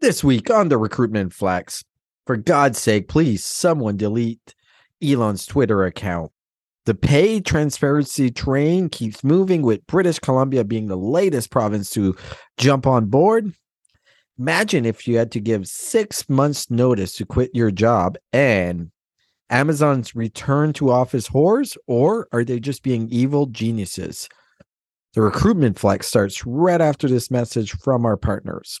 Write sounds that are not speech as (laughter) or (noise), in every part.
This week on the recruitment flex, for God's sake, please someone delete Elon's Twitter account. The pay transparency train keeps moving, with British Columbia being the latest province to jump on board. Imagine if you had to give six months' notice to quit your job and Amazon's return to office whores, or are they just being evil geniuses? The recruitment flex starts right after this message from our partners.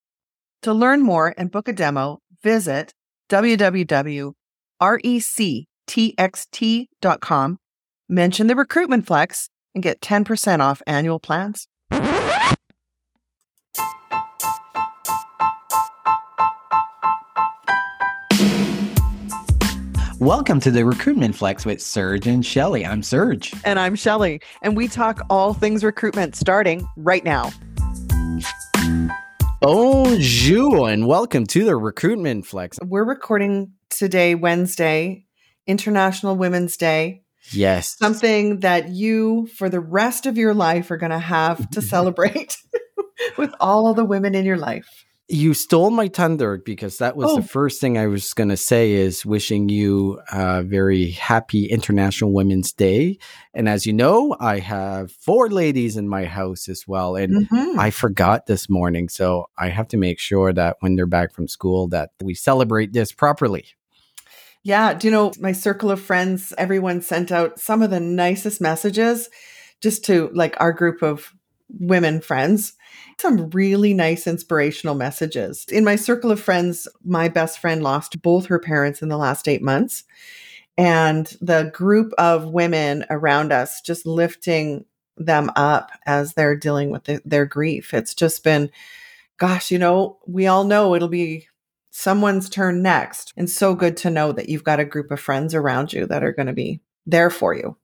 To learn more and book a demo, visit www.rectxt.com, mention the recruitment flex, and get 10% off annual plans. Welcome to the Recruitment Flex with Serge and Shelly. I'm Serge. And I'm Shelly, and we talk all things recruitment starting right now. Bonjour and welcome to the recruitment flex. We're recording today, Wednesday, International Women's Day, Yes. something that you, for the rest of your life, are going to have to (laughs) celebrate (laughs) with all of the women in your life. You stole my thunder because that was Oh. the first thing I was going to say is wishing you a very happy International Women's Day. And as you know, I have four ladies in my house as well. And Mhm. I forgot this morning. So I have to make sure that when they're back from school that we celebrate this properly. Yeah. Do you know my circle of friends? Everyone sent out some of the nicest messages just to like our group of women friends. Some really nice inspirational messages. In my circle of friends, my best friend lost both her parents in the last eight months. And the group of women around us just lifting them up as they're dealing with the, their grief. It's just been, gosh, you know, we all know it'll be someone's turn next. And so good to know that you've got a group of friends around you that are going to be there for you.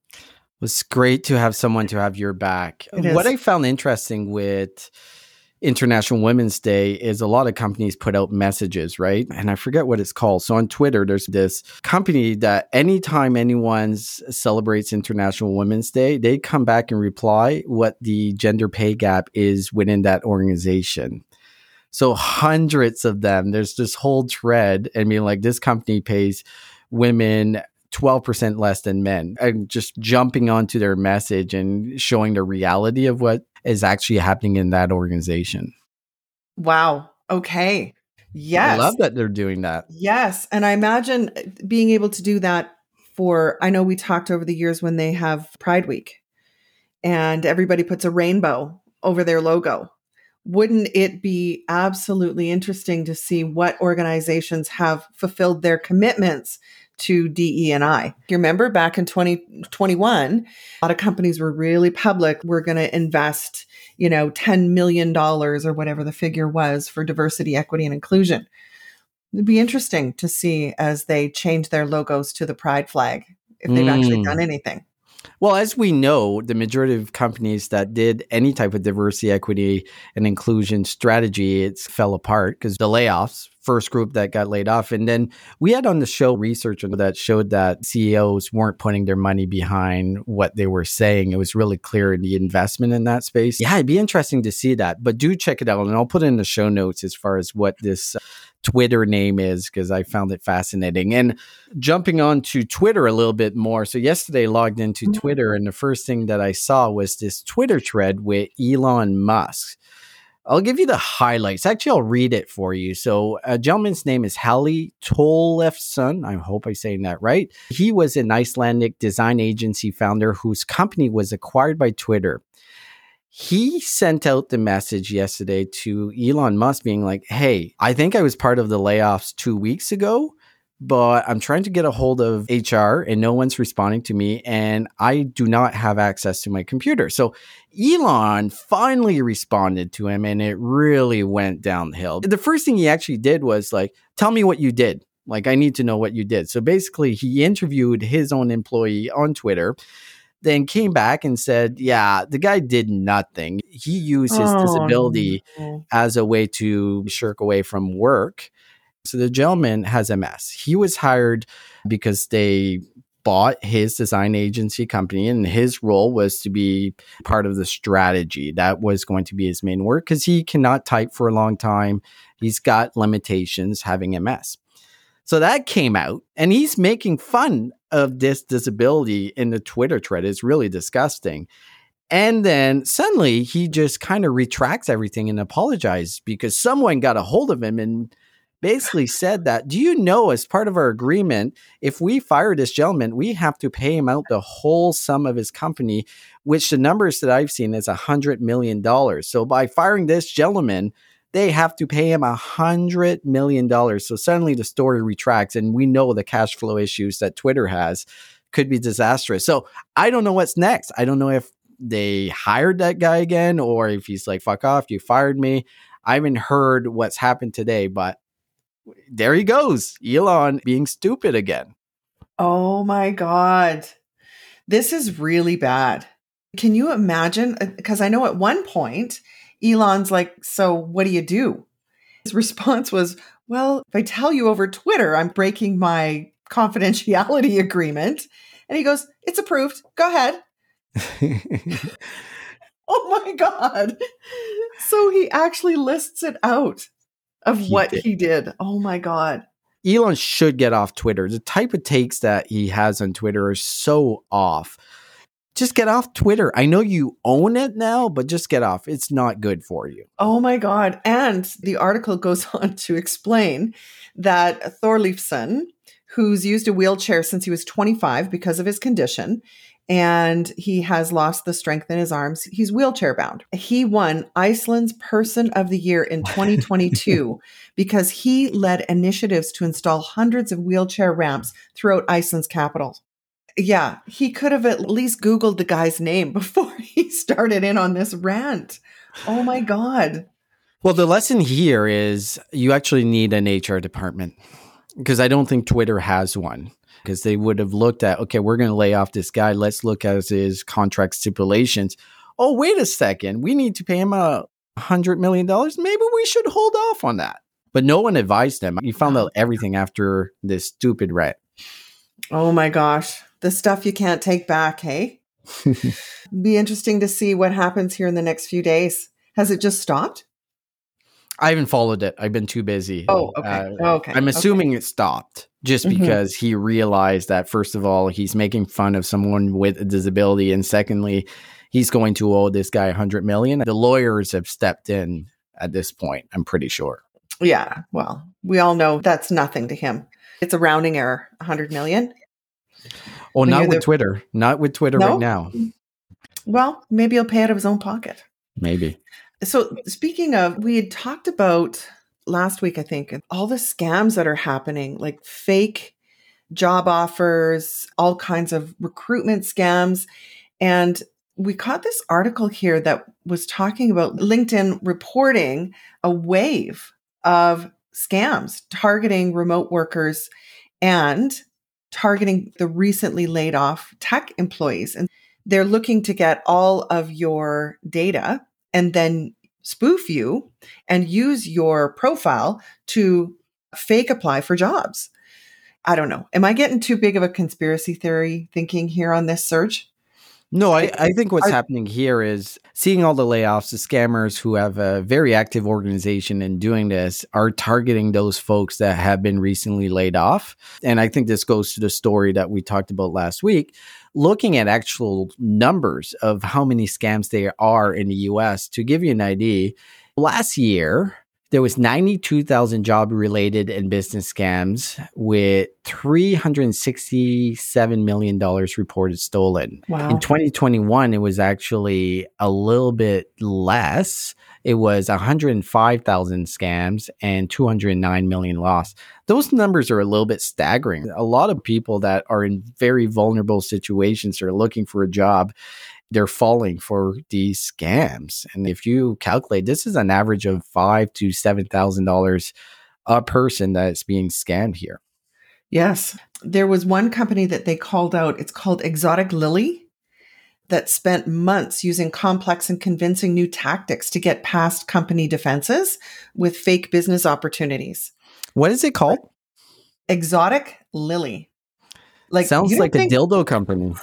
It was great to have someone to have your back. What I found interesting with International Women's Day is a lot of companies put out messages, right? And I forget what it's called. So on Twitter, there's this company that anytime anyone celebrates International Women's Day, they come back and reply what the gender pay gap is within that organization. So hundreds of them. There's this whole thread. I mean, like this company pays women 12% less than men and just jumping onto their message and showing the reality of what is actually happening in that organization. Wow. Okay. Yes. I love that they're doing that. Yes. And I imagine uh, being able to do that for, I know we talked over the years when they have Pride Week and everybody puts a rainbow over their logo. Wouldn't it be absolutely interesting to see what organizations have fulfilled their commitments to DE and I? You remember back in 2021, a lot of companies were really public. We're going to invest, you know, $10 million or whatever the figure was for diversity, equity, and inclusion. It'd be interesting to see as they change their logos to the pride flag if they've actually Mm. done anything. Well, as we know, the majority of companies that did any type of diversity, equity, and inclusion strategy, it's fell apart because the layoffs, first group that got laid off. And then we had on the show research that showed that CEOs weren't putting their money behind what they were saying. It was really clear in the investment in that space. Yeah, it'd be interesting to see that. But do check it out. And I'll put it in the show notes as far as what this uh, Twitter name is because I found it fascinating. And jumping on to Twitter a little bit more. So yesterday I logged into Mhm. Twitter and the first thing that I saw was this Twitter thread with Elon Musk. I'll give you the highlights. Actually, I'll read it for you. So, a gentleman's name is Halli Tollefson. I hope I'm saying that right. He was an Icelandic design agency founder whose company was acquired by Twitter. He sent out the message yesterday to Elon Musk being like, Hey, I think I was part of the layoffs two weeks ago. But I'm trying to get a hold of HR and no one's responding to me and I do not have access to my computer. So Elon finally responded to him and it really went downhill. The first thing he actually did was like, tell me what you did. Like, I need to know what you did. So basically, he interviewed his own employee on Twitter, then came back and said, yeah, the guy did nothing. He used his Oh, disability no. as a way to shirk away from work. So the gentleman has MS. He was hired because they bought his design agency company, and his role was to be part of the strategy. That was going to be his main work because he cannot type for a long time. He's got limitations having MS. So that came out, and he's making fun of this disability in the Twitter thread. It's really disgusting. And then suddenly he just kind of retracts everything and apologizes because someone got a hold of him and basically said that, do you know, as part of our agreement, if we fire this gentleman, we have to pay him out the whole sum of his company, which the numbers that I've seen is a hundred million dollars. So by firing this gentleman, they have to pay him a hundred million dollars. So suddenly the story retracts, and we know the cash flow issues that Twitter has could be disastrous. So I don't know what's next. I don't know if they hired that guy again or if he's like, fuck off, you fired me. I haven't heard what's happened today, but there he goes. Elon being stupid again. Oh my God. This is really bad. Can you imagine? Uh, because I know at one point, Elon's like, So what do you do? His response was, Well, if I tell you over Twitter, I'm breaking my confidentiality (laughs) agreement. And he goes, It's approved. Go ahead. (laughs) Oh my God. So he actually lists it out of He what did. he did. Oh my God. Elon should get off Twitter. The type of takes that he has on Twitter are so off. Just get off Twitter. I know you own it now, but just get off. It's not good for you. Oh my God. And the article goes (laughs) on to explain that Thorleifsson, who's used a wheelchair since he was 25 because of his condition, and he has lost the strength in his arms, he's wheelchair bound. He won Iceland's Person of the Year in (laughs) 2022 because he led initiatives to install hundreds of wheelchair ramps throughout Iceland's capital. Yeah, he could have at least Googled the guy's name (laughs) before he started in on this rant. Oh my God. Well, the lesson here is you actually need an HR department because I don't think Twitter has one. Because they would have looked at, okay, we're going to lay off this guy. Let's look at his contract stipulations. Oh, wait a second. We need to pay him a hundred million dollars. Maybe we should hold off on that. But no one advised him. He found out everything after this stupid rant. Oh my gosh. The stuff you can't take back, hey? (laughs) Be interesting to see what happens here in the next few days. Has it just stopped? I haven't followed it. I've been too busy. Oh, okay. Uh, okay. I'm okay. assuming it stopped just Mhm. because he realized that first of all, he's making fun of someone with a disability, and secondly, he's going to owe this guy hundred million. The lawyers have stepped in at this point. I'm pretty sure. Yeah. Well, we all know that's nothing to him. It's a rounding error. 100 million. Oh, When not with the- Twitter. Not with Twitter No? right now. Well, maybe he'll pay out of his own pocket. Maybe. So, speaking of, we had talked about last week, I think, all the scams that are happening, like fake job offers, all kinds of recruitment scams. And we caught this article here that was talking about LinkedIn reporting a wave of scams targeting remote workers and targeting the recently laid off tech employees. And they're looking to get all of your data and then spoof you and use your profile to fake apply for jobs. I don't know. Am I getting too big of a conspiracy theory thinking here on this search? No, I, I think what's happening here is seeing all the layoffs, the scammers who have a very active organization in doing this are targeting those folks that have been recently laid off. And I think this goes to the story that we talked about last week, looking at actual numbers of how many scams there are in the US. To give you an idea, last year, there was 92,000 job related and business scams with 367 million dollars reported stolen. Wow. In 2021 it was actually a little bit less. It was 105,000 scams and 209 million lost. Those numbers are a little bit staggering. A lot of people that are in very vulnerable situations are looking for a job they're falling for these scams. And if you calculate, this is an average of five to seven thousand dollars a person that's being scammed here. Yes. There was one company that they called out. It's called Exotic Lily that spent months using complex and convincing new tactics to get past company defenses with fake business opportunities. What is it called? Exotic Lily. Like sounds like think- a dildo company.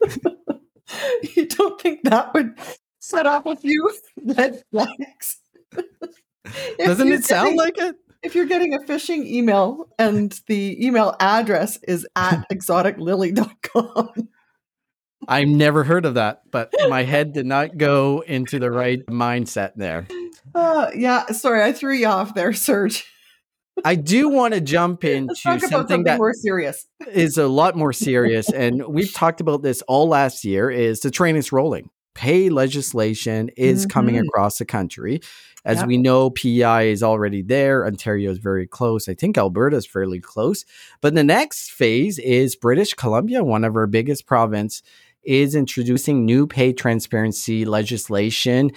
(laughs) you don't think that would set off a few red flags? Doesn't it sound getting- like it? if you're getting a phishing email and the email address is at (laughs) exoticlily.com. I've never heard of that, but my head did not go into the right mindset there. Uh, yeah, sorry, I threw you off there, Serge. I do want to jump into something something that more serious. is a lot more (laughs) serious, and we've talked about this all last year. Is the train is rolling? Pay legislation is coming Mhm. across the country. As Yep. we know, PEI is already there. Ontario is very close. I think Alberta is fairly close. But the next phase is British Columbia, one of our biggest province, is introducing new pay transparency legislation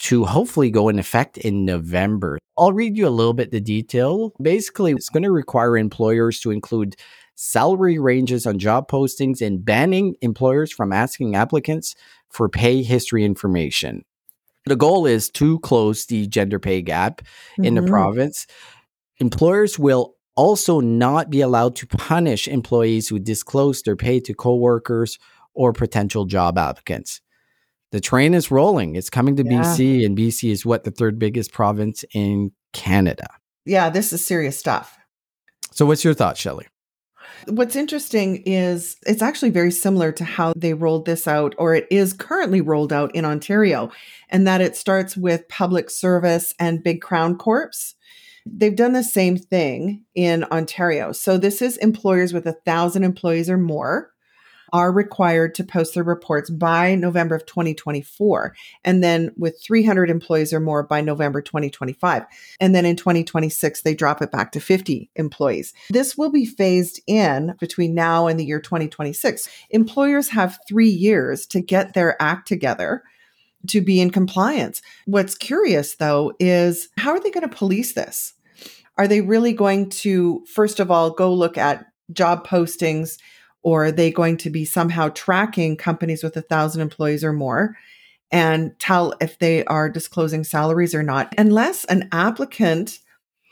to hopefully go in effect in November. I'll read you a little bit the detail. Basically, it's going to require employers to include salary ranges on job postings and banning employers from asking applicants for pay history information. The goal is to close the gender pay gap in the Mhm. province. Employers will also not be allowed to punish employees who disclose their pay to coworkers or potential job applicants. The train is rolling. It's coming to Yeah. BC, and BC is what the third biggest province in Canada. Yeah, this is serious stuff. So, what's your thought, Shelley? What's interesting is it's actually very similar to how they rolled this out, or it is currently rolled out in Ontario, and that it starts with public service and big crown corps. They've done the same thing in Ontario. So this is employers with a thousand employees or more are required to post their reports by November of 2024. And then with 300 employees or more by November 2025. And then in 2026, they drop it back to 50 employees. This will be phased in between now and the year 2026. Employers have three years to get their act together to be in compliance. What's curious though is how are they going to police this? Are they really going to, first of all, go look at job postings? Or are they going to be somehow tracking companies with a thousand employees or more and tell if they are disclosing salaries or not? Unless an applicant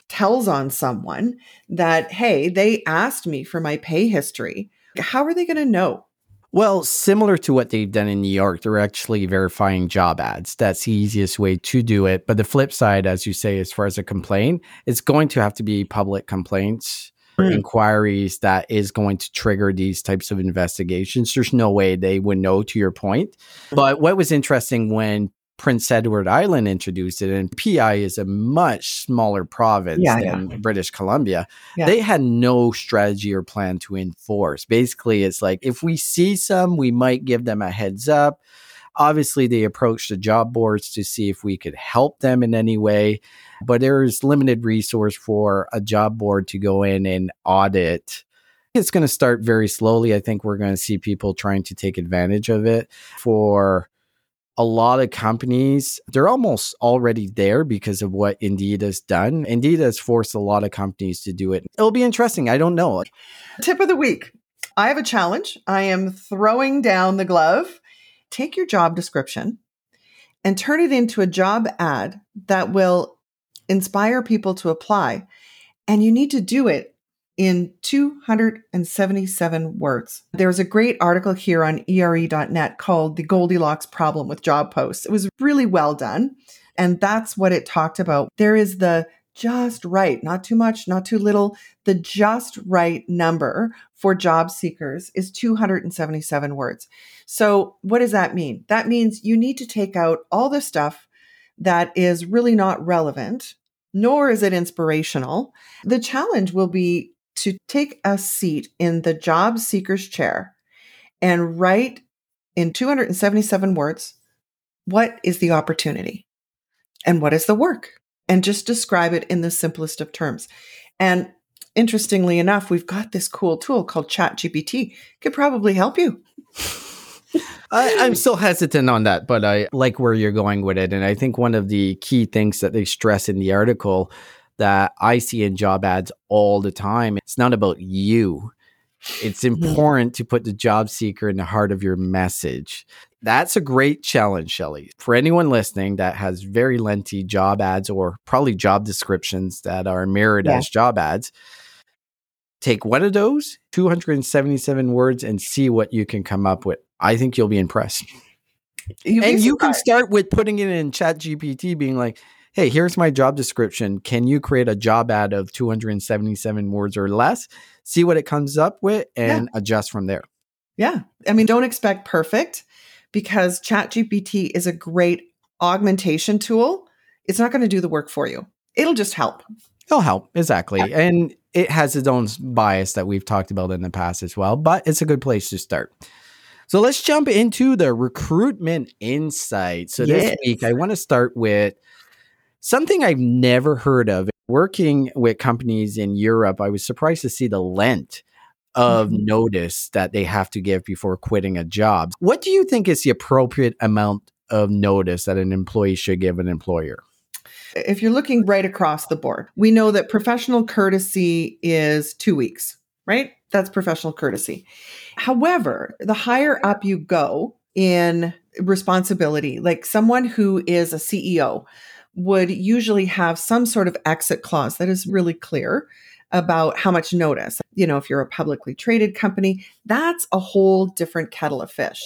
tells on someone that, hey, they asked me for my pay history, how are they going to know? Well, similar to what they've done in New York, they're actually verifying job ads. That's the easiest way to do it. But the flip side, as you say, as far as a complaint, it's going to have to be public complaints Mm. inquiries that is going to trigger these types of investigations. There's no way they would know, to your point. But what was interesting when Prince Edward Island introduced it, and PI is a much smaller province Yeah, than British Columbia. Yeah. They had no strategy or plan to enforce. Basically, it's like if we see some, we might give them a heads up. Obviously, they approached the job boards to see if we could help them in any way, but there's limited resource for a job board to go in and audit. It's going to start very slowly. I think we're going to see people trying to take advantage of it for a lot of companies, they're almost already there because of what Indeed has done. Indeed has forced a lot of companies to do it. It'll be interesting. I don't know. Tip of the week I have a challenge. I am throwing down the glove. Take your job description and turn it into a job ad that will inspire people to apply. And you need to do it in 277 words. There's a great article here on ere.net called The Goldilocks Problem with Job Posts. It was really well done. And that's what it talked about. There is the just right, not too much, not too little. The just right number for job seekers is 277 words. So, what does that mean? That means you need to take out all the stuff that is really not relevant, nor is it inspirational, the challenge will be to take a seat in the job seeker's chair and write in 277 words what is the opportunity and what is the work and just describe it in the simplest of terms. And interestingly enough, we've got this cool tool called ChatGPT. Could probably help you. I, am still hesitant on that, but I like where you're going with it. And I think one of the key things that they stress in the article that I see in job ads all the time, it's not about you. It's mm-hmm. important to put the job seeker in the heart of your message. That's a great challenge, Shelly. For anyone listening that has very lengthy job ads or probably job descriptions that are mirrored yeah. as job ads, take one of those 277 words and see what you can come up with. I think you'll be impressed. you and you can start with putting it in ChatGPT being like, hey, here's my job description. Can you create a job ad of 277 words or less? See what it comes up with and yeah. adjust from there. Yeah. I mean, don't expect perfect because ChatGPT is a great augmentation tool. It's not going to do the work for you. It'll just help. It'll help. Exactly. Yeah. And it has its own bias that we've talked about in the past as well, but it's a good place to start. So let's jump into the recruitment insight. So yes. this week, I want to start with something I've never heard of. Working with companies in Europe, I was surprised to see the length of mm-hmm. notice that they have to give before quitting a job. What do you think is the appropriate amount of notice that an employee should give an employer? If you're looking right across the board, we know that professional courtesy is two weeks, right? That's professional courtesy. However, the higher up you go in responsibility, like someone who is a CEO would usually have some sort of exit clause that is really clear about how much notice. You know, if you're a publicly traded company, that's a whole different kettle of fish.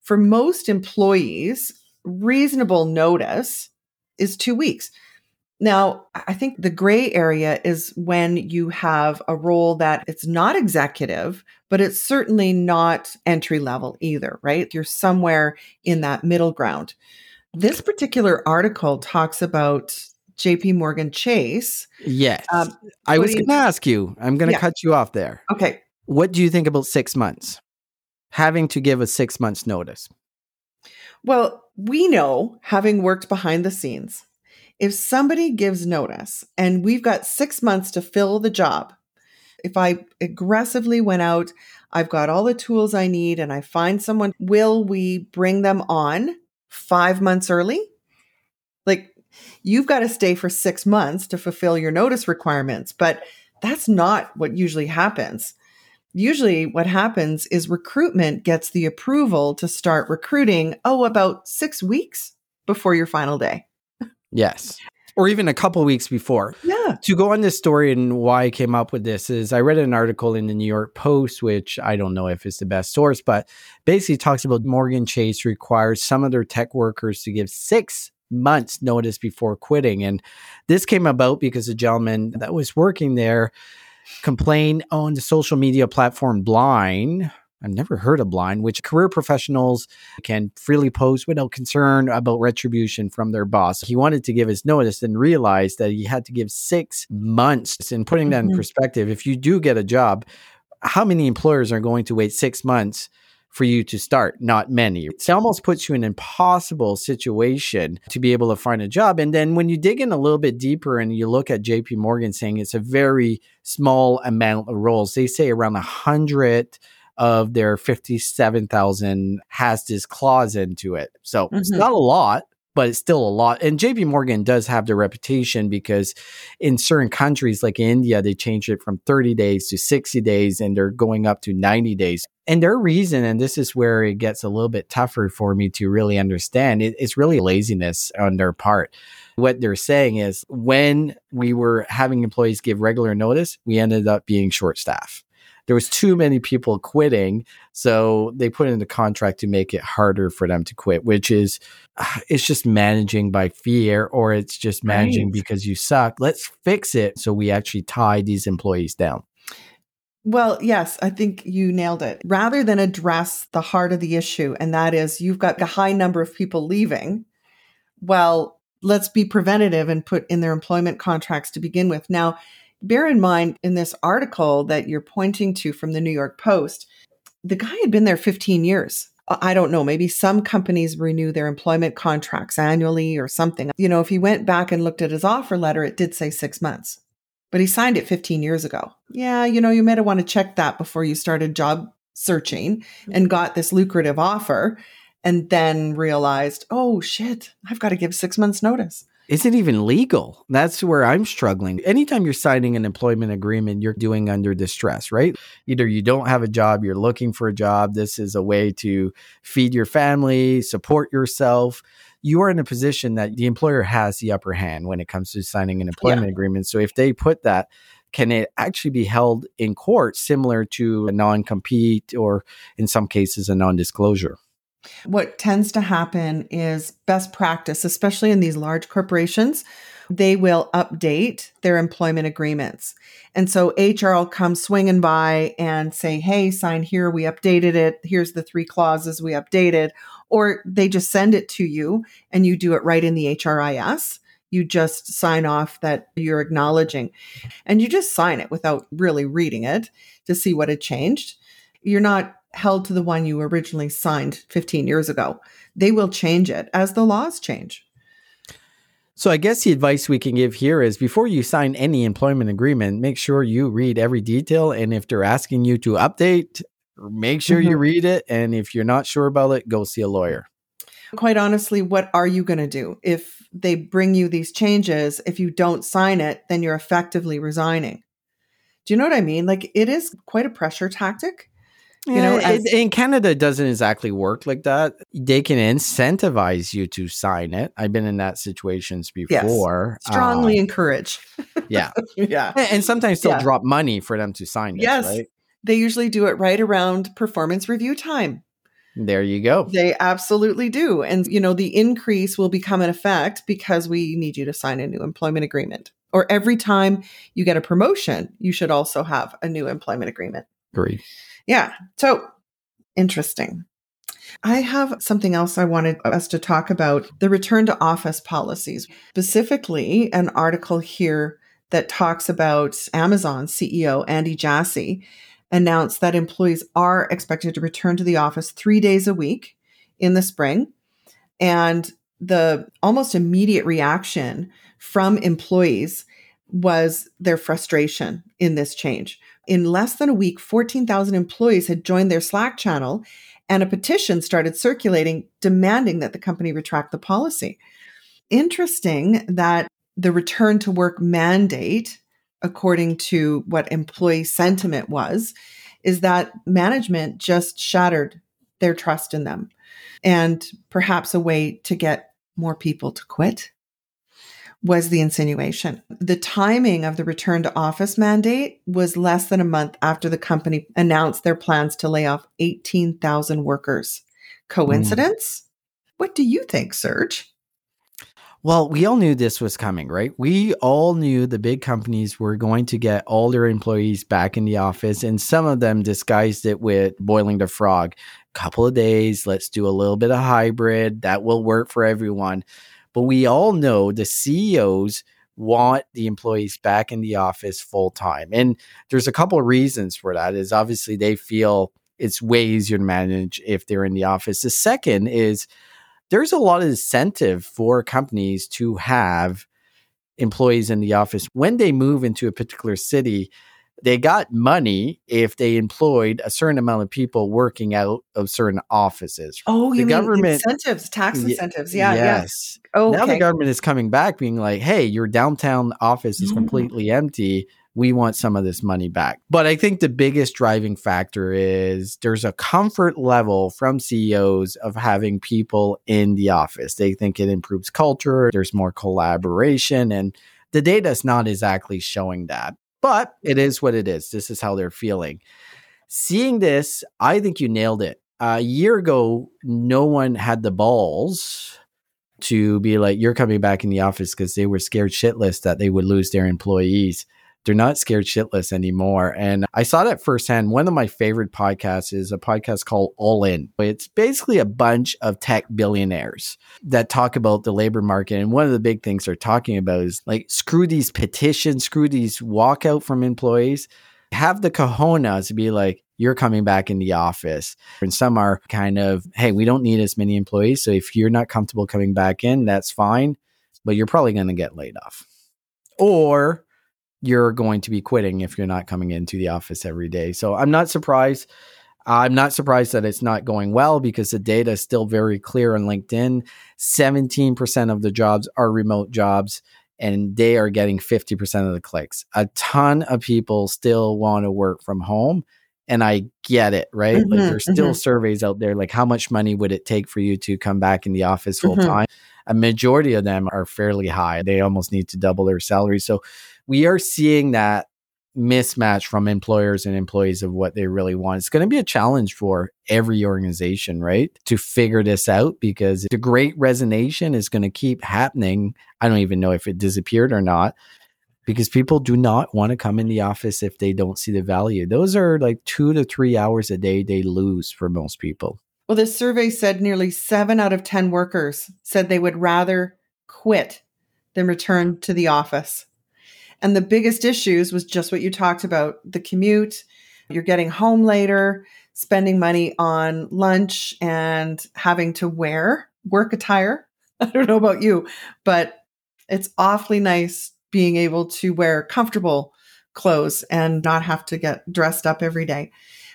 For most employees, reasonable notice is two weeks. Now, I think the gray area is when you have a role that it's not executive, but it's certainly not entry level either, right? You're somewhere in that middle ground. This particular article talks about JP Morgan Chase. Yes. Um, I was going to ask you, I'm going to yeah. cut you off there. Okay. What do you think about six months? Having to give a six months notice? Well, we know, having worked behind the scenes, if somebody gives notice and we've got six months to fill the job, if I aggressively went out, I've got all the tools I need and I find someone, will we bring them on five months early? Like, you've got to stay for six months to fulfill your notice requirements, but that's not what usually happens. Usually, what happens is recruitment gets the approval to start recruiting, oh, about six weeks before your final day. Yes. Or even a couple weeks before. Yeah. To go on this story and why I came up with this is I read an article in the New York Post, which I don't know if it's the best source, but basically talks about Morgan Chase requires some of their tech workers to give six months notice before quitting. And this came about because a gentleman that was working there complained on the social media platform Blind I've never heard of Blind, which career professionals can freely post without concern about retribution from their boss. He wanted to give his notice and realized that he had to give six months. And putting that mm-hmm. in perspective, if you do get a job, how many employers are going to wait six months? For you to start, not many. It almost puts you in an impossible situation to be able to find a job. And then when you dig in a little bit deeper and you look at JP Morgan saying it's a very small amount of roles, they say around a hundred of their 57,000 has this clause into it. So mm-hmm. it's not a lot, but it's still a lot. And JP Morgan does have the reputation because in certain countries like India, they changed it from 30 days to 60 days and they're going up to 90 days. And their reason, and this is where it gets a little bit tougher for me to really understand, it, it's really laziness on their part. What they're saying is when we were having employees give regular notice, we ended up being short staff there was too many people quitting so they put in the contract to make it harder for them to quit which is (sighs) it's just managing by fear or it's just managing right. because you suck let's fix it so we actually tie these employees down well, yes, I think you nailed it. Rather than address the heart of the issue, and that is you've got a high number of people leaving, well, let's be preventative and put in their employment contracts to begin with. Now, bear in mind in this article that you're pointing to from the New York Post, the guy had been there 15 years. I don't know, maybe some companies renew their employment contracts annually or something. You know, if he went back and looked at his offer letter, it did say six months, but he signed it 15 years ago. Yeah, you know, you might have want to check that before you started job searching and got this lucrative offer and then realized, oh shit, I've got to give six months' notice is it even legal? That's where I'm struggling. Anytime you're signing an employment agreement, you're doing under distress, right? Either you don't have a job, you're looking for a job. This is a way to feed your family, support yourself. You are in a position that the employer has the upper hand when it comes to signing an employment yeah. agreement. So if they put that, can it actually be held in court similar to a non compete or in some cases a non disclosure? What tends to happen is best practice, especially in these large corporations, they will update their employment agreements. And so HR will come swinging by and say, hey, sign here. We updated it. Here's the three clauses we updated. Or they just send it to you and you do it right in the HRIS. You just sign off that you're acknowledging and you just sign it without really reading it to see what had changed. You're not held to the one you originally signed 15 years ago. They will change it as the laws change. So, I guess the advice we can give here is before you sign any employment agreement, make sure you read every detail. And if they're asking you to update, make sure mm-hmm. you read it. And if you're not sure about it, go see a lawyer. Quite honestly, what are you going to do? If they bring you these changes, if you don't sign it, then you're effectively resigning. Do you know what I mean? Like, it is quite a pressure tactic you know, as- in Canada, it doesn't exactly work like that. They can incentivize you to sign it. I've been in that situations before. Yes. Strongly uh, encourage. (laughs) yeah, yeah, and sometimes they'll yeah. drop money for them to sign it. Yes, right? they usually do it right around performance review time. There you go. They absolutely do, and you know the increase will become an effect because we need you to sign a new employment agreement. Or every time you get a promotion, you should also have a new employment agreement. Agreed. Yeah. So interesting. I have something else I wanted us to talk about the return to office policies, specifically an article here that talks about Amazon CEO Andy Jassy announced that employees are expected to return to the office three days a week in the spring. And the almost immediate reaction from employees was their frustration in this change. In less than a week, 14,000 employees had joined their Slack channel, and a petition started circulating demanding that the company retract the policy. Interesting that the return to work mandate, according to what employee sentiment was, is that management just shattered their trust in them and perhaps a way to get more people to quit was the insinuation. The timing of the return to office mandate was less than a month after the company announced their plans to lay off 18,000 workers. Coincidence? Mm. What do you think, Serge? Well, we all knew this was coming, right? We all knew the big companies were going to get all their employees back in the office, and some of them disguised it with boiling the frog. Couple of days, let's do a little bit of hybrid. That will work for everyone. But we all know the CEOs want the employees back in the office full time. And there's a couple of reasons for that is obviously they feel it's way easier to manage if they're in the office. The second is there's a lot of incentive for companies to have employees in the office when they move into a particular city they got money if they employed a certain amount of people working out of certain offices. Oh, the you government, mean incentives, tax incentives? Yeah, yes. Yeah. Oh, now the government is coming back, being like, "Hey, your downtown office is mm. completely empty. We want some of this money back." But I think the biggest driving factor is there's a comfort level from CEOs of having people in the office. They think it improves culture. There's more collaboration, and the data is not exactly showing that. But it is what it is. This is how they're feeling. Seeing this, I think you nailed it. A year ago, no one had the balls to be like, you're coming back in the office because they were scared shitless that they would lose their employees. They're not scared shitless anymore. And I saw that firsthand. One of my favorite podcasts is a podcast called All In. It's basically a bunch of tech billionaires that talk about the labor market. And one of the big things they're talking about is like, screw these petitions, screw these walkout from employees. Have the cojones to be like, you're coming back in the office. And some are kind of, hey, we don't need as many employees. So if you're not comfortable coming back in, that's fine, but you're probably going to get laid off. Or you're going to be quitting if you're not coming into the office every day. So I'm not surprised. I'm not surprised that it's not going well because the data is still very clear on LinkedIn. 17% of the jobs are remote jobs and they are getting 50% of the clicks. A ton of people still want to work from home and I get it, right? Mm-hmm, like there's still mm-hmm. surveys out there like how much money would it take for you to come back in the office full mm-hmm. time? A majority of them are fairly high. They almost need to double their salary. So we are seeing that mismatch from employers and employees of what they really want. It's going to be a challenge for every organization, right? To figure this out because the great resignation is going to keep happening. I don't even know if it disappeared or not because people do not want to come in the office if they don't see the value. Those are like two to three hours a day they lose for most people. Well, this survey said nearly seven out of 10 workers said they would rather quit than return to the office. And the biggest issues was just what you talked about the commute, you're getting home later, spending money on lunch, and having to wear work attire. (laughs) I don't know about you, but it's awfully nice being able to wear comfortable clothes and not have to get dressed up every day.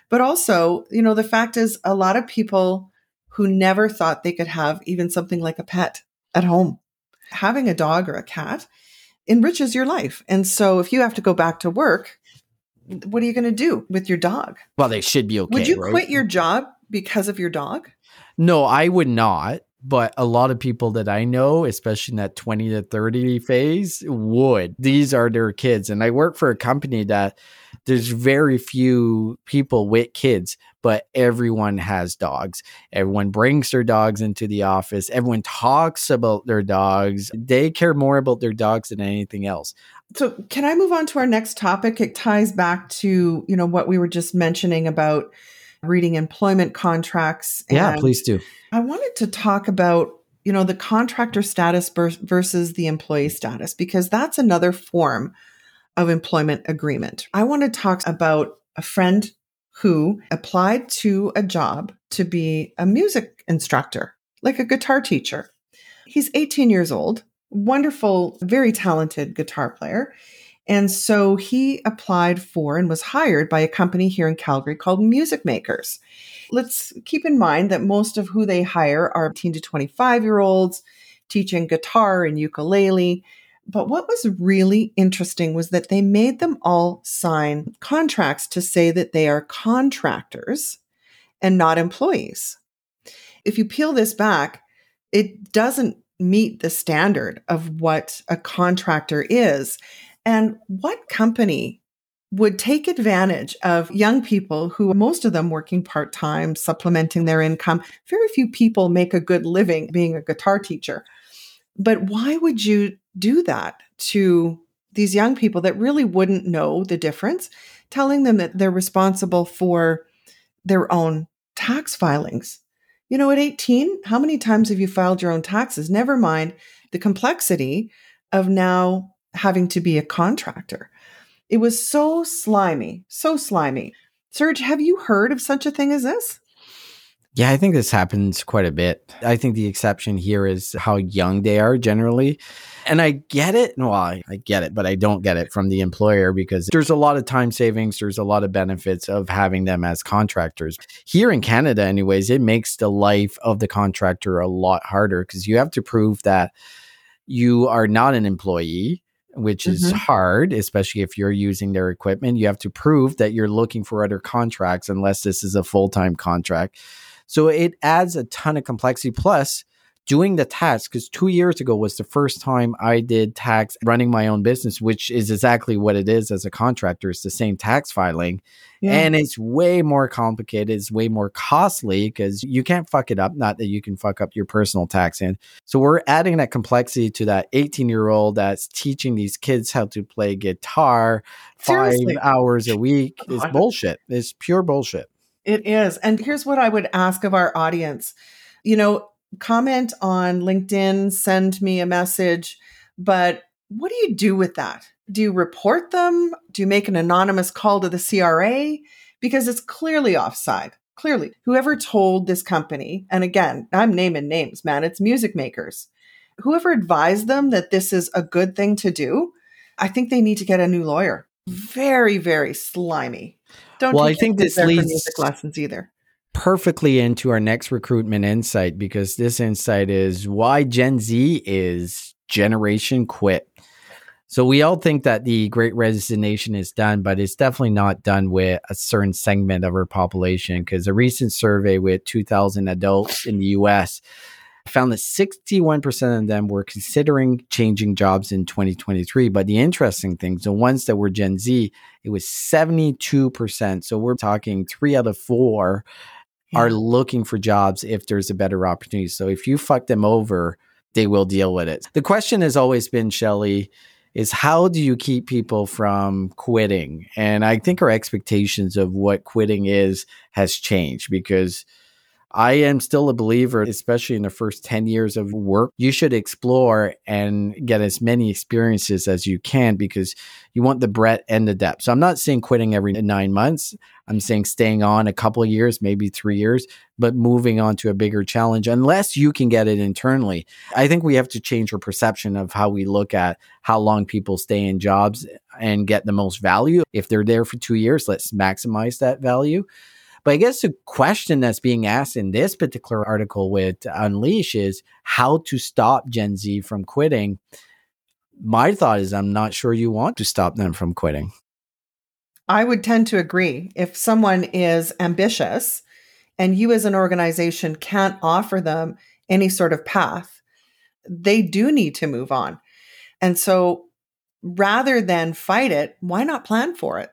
But also, you know, the fact is, a lot of people who never thought they could have even something like a pet at home, having a dog or a cat enriches your life. And so if you have to go back to work, what are you going to do with your dog? Well, they should be okay. Would you right? quit your job because of your dog? No, I would not but a lot of people that I know, especially in that 20 to 30 phase, would. These are their kids. And I work for a company that there's very few people with kids, but everyone has dogs. Everyone brings their dogs into the office. Everyone talks about their dogs. They care more about their dogs than anything else. So, can I move on to our next topic? It ties back to, you know, what we were just mentioning about reading employment contracts. yeah, please do. I wanted to talk about you know the contractor status versus the employee status because that's another form of employment agreement. I want to talk about a friend who applied to a job to be a music instructor, like a guitar teacher. He's 18 years old, wonderful, very talented guitar player. And so he applied for and was hired by a company here in Calgary called Music Makers. Let's keep in mind that most of who they hire are 18 to 25 year olds teaching guitar and ukulele. But what was really interesting was that they made them all sign contracts to say that they are contractors and not employees. If you peel this back, it doesn't meet the standard of what a contractor is. And what company would take advantage of young people who most of them working part-time supplementing their income very few people make a good living being a guitar teacher but why would you do that to these young people that really wouldn't know the difference telling them that they're responsible for their own tax filings you know at 18 how many times have you filed your own taxes never mind the complexity of now having to be a contractor. It was so slimy, so slimy. Serge, have you heard of such a thing as this? Yeah, I think this happens quite a bit. I think the exception here is how young they are generally. And I get it. Well, I, I, get it, but I don't get it from the employer because there's a lot of time savings. There's a lot of benefits of having them as contractors. Here in Canada, anyways, it makes the life of the contractor a lot harder because you have to prove that you are not an employee which is mm-hmm. hard, especially if you're using their equipment. You have to prove that you're looking for other contracts unless this is a full time contract. So it adds a ton of complexity. Plus, doing the tax because two years ago was the first time I did tax running my own business, which is exactly what it is as a contractor. It's the same tax filing. Yeah. And it's way more complicated. It's way more costly because you can't fuck it up. Not that you can fuck up your personal tax in. So we're adding that complexity to that 18 year old that's teaching these kids how to play guitar Seriously. five hours a week. Is bullshit. It's pure bullshit. It is. And here's what I would ask of our audience. You know, comment on LinkedIn, send me a message, but what do you do with that? Do you report them? Do you make an anonymous call to the CRA? Because it's clearly offside. Clearly, whoever told this company, and again, I'm naming names, man, it's music makers. Whoever advised them that this is a good thing to do, I think they need to get a new lawyer. Very, very slimy. Don't well, I think this leads music lessons either perfectly into our next recruitment insight because this insight is why Gen Z is generation quit. So we all think that the great resignation is done, but it's definitely not done with a certain segment of our population because a recent survey with 2000 adults in the US found that 61% of them were considering changing jobs in 2023. But the interesting thing, the ones that were Gen Z, it was 72%. So we're talking three out of four yeah. are looking for jobs if there's a better opportunity. So if you fuck them over, they will deal with it. The question has always been, Shelly, is how do you keep people from quitting? And I think our expectations of what quitting is has changed because I am still a believer, especially in the first 10 years of work. You should explore and get as many experiences as you can because you want the breadth and the depth. So I'm not saying quitting every nine months. I'm saying staying on a couple of years, maybe three years, but moving on to a bigger challenge unless you can get it internally. I think we have to change our perception of how we look at how long people stay in jobs and get the most value. If they're there for two years, let's maximize that value. But I guess the question that's being asked in this particular article with Unleash is how to stop Gen Z from quitting. My thought is, I'm not sure you want to stop them from quitting. I would tend to agree. If someone is ambitious and you as an organization can't offer them any sort of path, they do need to move on. And so rather than fight it, why not plan for it?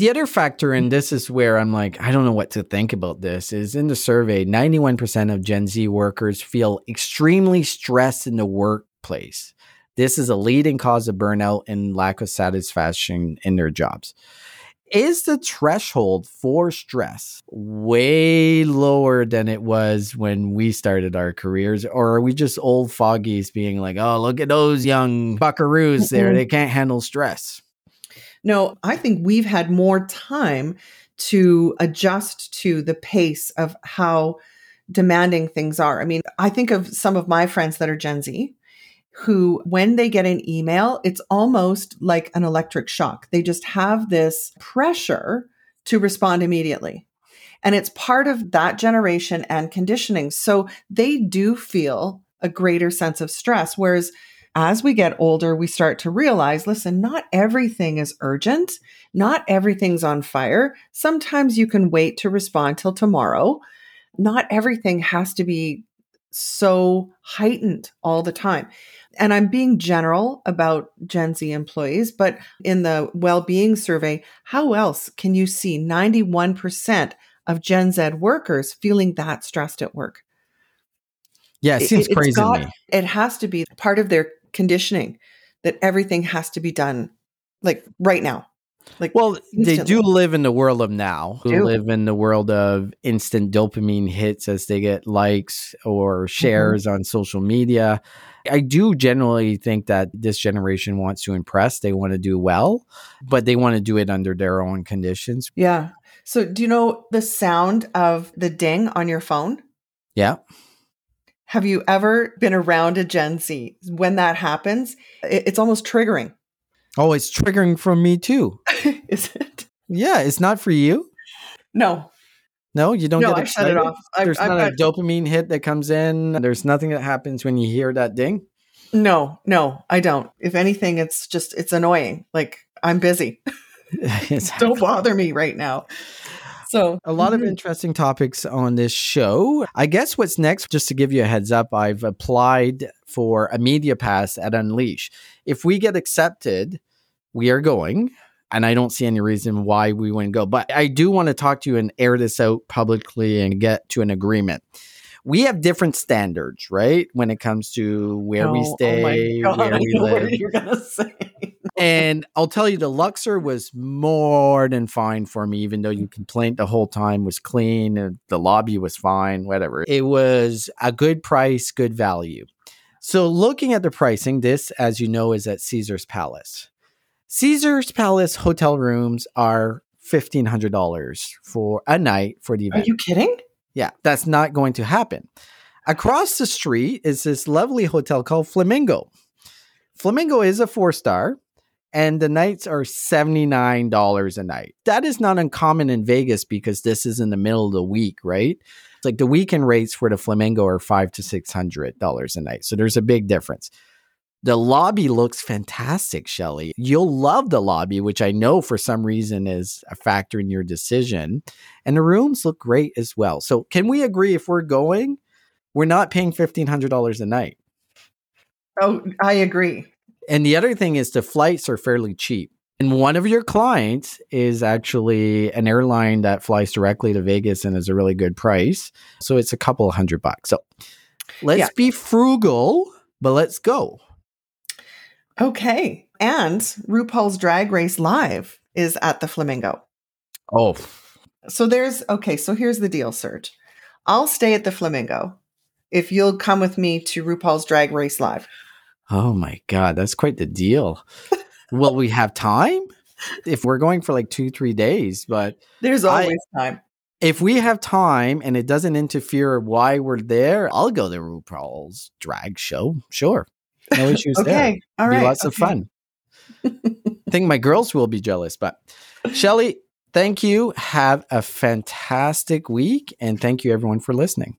The other factor, and this is where I'm like, I don't know what to think about this, is in the survey, 91% of Gen Z workers feel extremely stressed in the workplace. This is a leading cause of burnout and lack of satisfaction in their jobs. Is the threshold for stress way lower than it was when we started our careers? Or are we just old foggies being like, oh, look at those young buckaroos there? They can't handle stress. No, I think we've had more time to adjust to the pace of how demanding things are. I mean, I think of some of my friends that are Gen Z who, when they get an email, it's almost like an electric shock. They just have this pressure to respond immediately. And it's part of that generation and conditioning. So they do feel a greater sense of stress. Whereas as we get older, we start to realize listen, not everything is urgent, not everything's on fire. Sometimes you can wait to respond till tomorrow. Not everything has to be so heightened all the time. And I'm being general about Gen Z employees, but in the well being survey, how else can you see 91% of Gen Z workers feeling that stressed at work? Yeah, it seems it, crazy got, to me. It has to be part of their conditioning that everything has to be done like right now. Like well, instantly. they do live in the world of now. Who live in the world of instant dopamine hits as they get likes or mm-hmm. shares mm-hmm. on social media. I do generally think that this generation wants to impress. They want to do well, but they want to do it under their own conditions. Yeah. So, do you know the sound of the ding on your phone? Yeah. Have you ever been around a Gen Z? When that happens, it's almost triggering. Oh, it's triggering for me too. (laughs) Is it? Yeah, it's not for you. No. No, you don't no, get I shut it off. There's I've, not a dopamine hit that comes in. There's nothing that happens when you hear that ding. No, no, I don't. If anything, it's just it's annoying. Like I'm busy. (laughs) don't bother me right now. So A lot of mhm. interesting topics on this show. I guess what's next, just to give you a heads up, I've applied for a media pass at Unleash. If we get accepted, we are going. And I don't see any reason why we wouldn't go. But I do want to talk to you and air this out publicly and get to an agreement. We have different standards, right? When it comes to where we Oh, oh stay, oh God, where we live. you're gonna say. And I'll tell you, the Luxor was more than fine for me, even though you complained the whole time was clean and the lobby was fine, whatever. It was a good price, good value. So, looking at the pricing, this, as you know, is at Caesar's Palace. Caesar's Palace hotel rooms are $1,500 for a night for the event. Are you kidding? Yeah, that's not going to happen. Across the street is this lovely hotel called Flamingo. Flamingo is a four star, and the nights are $79 a night. That is not uncommon in Vegas because this is in the middle of the week, right? It's like the weekend rates for the Flamingo are five to six hundred dollars a night. So there's a big difference. The lobby looks fantastic, Shelly. You'll love the lobby, which I know for some reason is a factor in your decision. And the rooms look great as well. So, can we agree if we're going, we're not paying $1,500 a night? Oh, I agree. And the other thing is the flights are fairly cheap. And one of your clients is actually an airline that flies directly to Vegas and is a really good price. So it's a couple hundred bucks. So let's Yeah. be frugal, but let's go. Okay. And RuPaul's Drag Race Live is at the Flamingo. Oh, So there's okay, so here's the deal, Serge. I'll stay at the Flamingo if you'll come with me to RuPaul's Drag Race Live. oh my God. That's quite the deal. (laughs) Will we have time? If we're going for like two, three days, but There's I- always time. if we have time and it doesn't interfere why we're there, I'll go to RuPaul's drag show. Sure. No issues there. Okay. All Be right. lots of fun. I (laughs) think my girls will be jealous, but Shelly, thank you. Have a fantastic week. And thank you, everyone, for listening.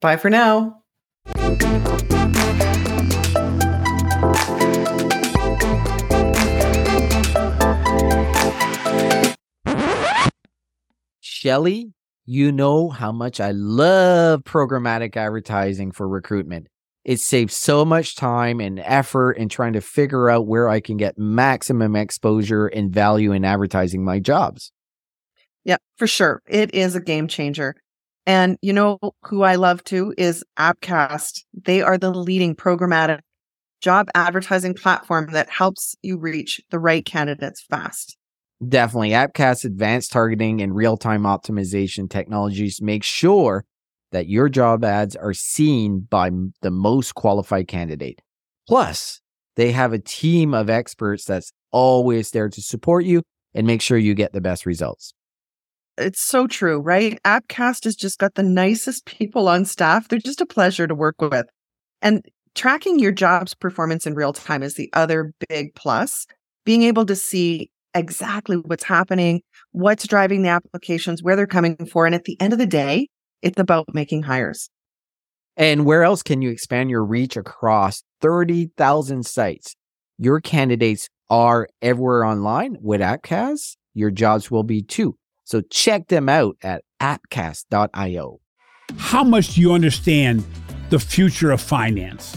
Bye for now. Shelly, you know how much I love programmatic advertising for recruitment. It saves so much time and effort in trying to figure out where I can get maximum exposure and value in advertising my jobs. Yeah, for sure. It is a game changer. And you know who I love too is Appcast. They are the leading programmatic job advertising platform that helps you reach the right candidates fast. Definitely. Appcast's advanced targeting and real time optimization technologies make sure that your job ads are seen by the most qualified candidate. Plus, they have a team of experts that's always there to support you and make sure you get the best results. It's so true, right? Appcast has just got the nicest (laughs) people on staff. They're just a pleasure to work with. And tracking your job's performance in real time is the other big plus. Being able to see exactly what's happening, what's driving the applications, where they're coming for. And at the end of the day, it's about making hires. And where else can you expand your reach across 30,000 sites? Your candidates are everywhere online with Appcast. Your jobs will be too. So check them out at appcast.io. How much do you understand the future of finance?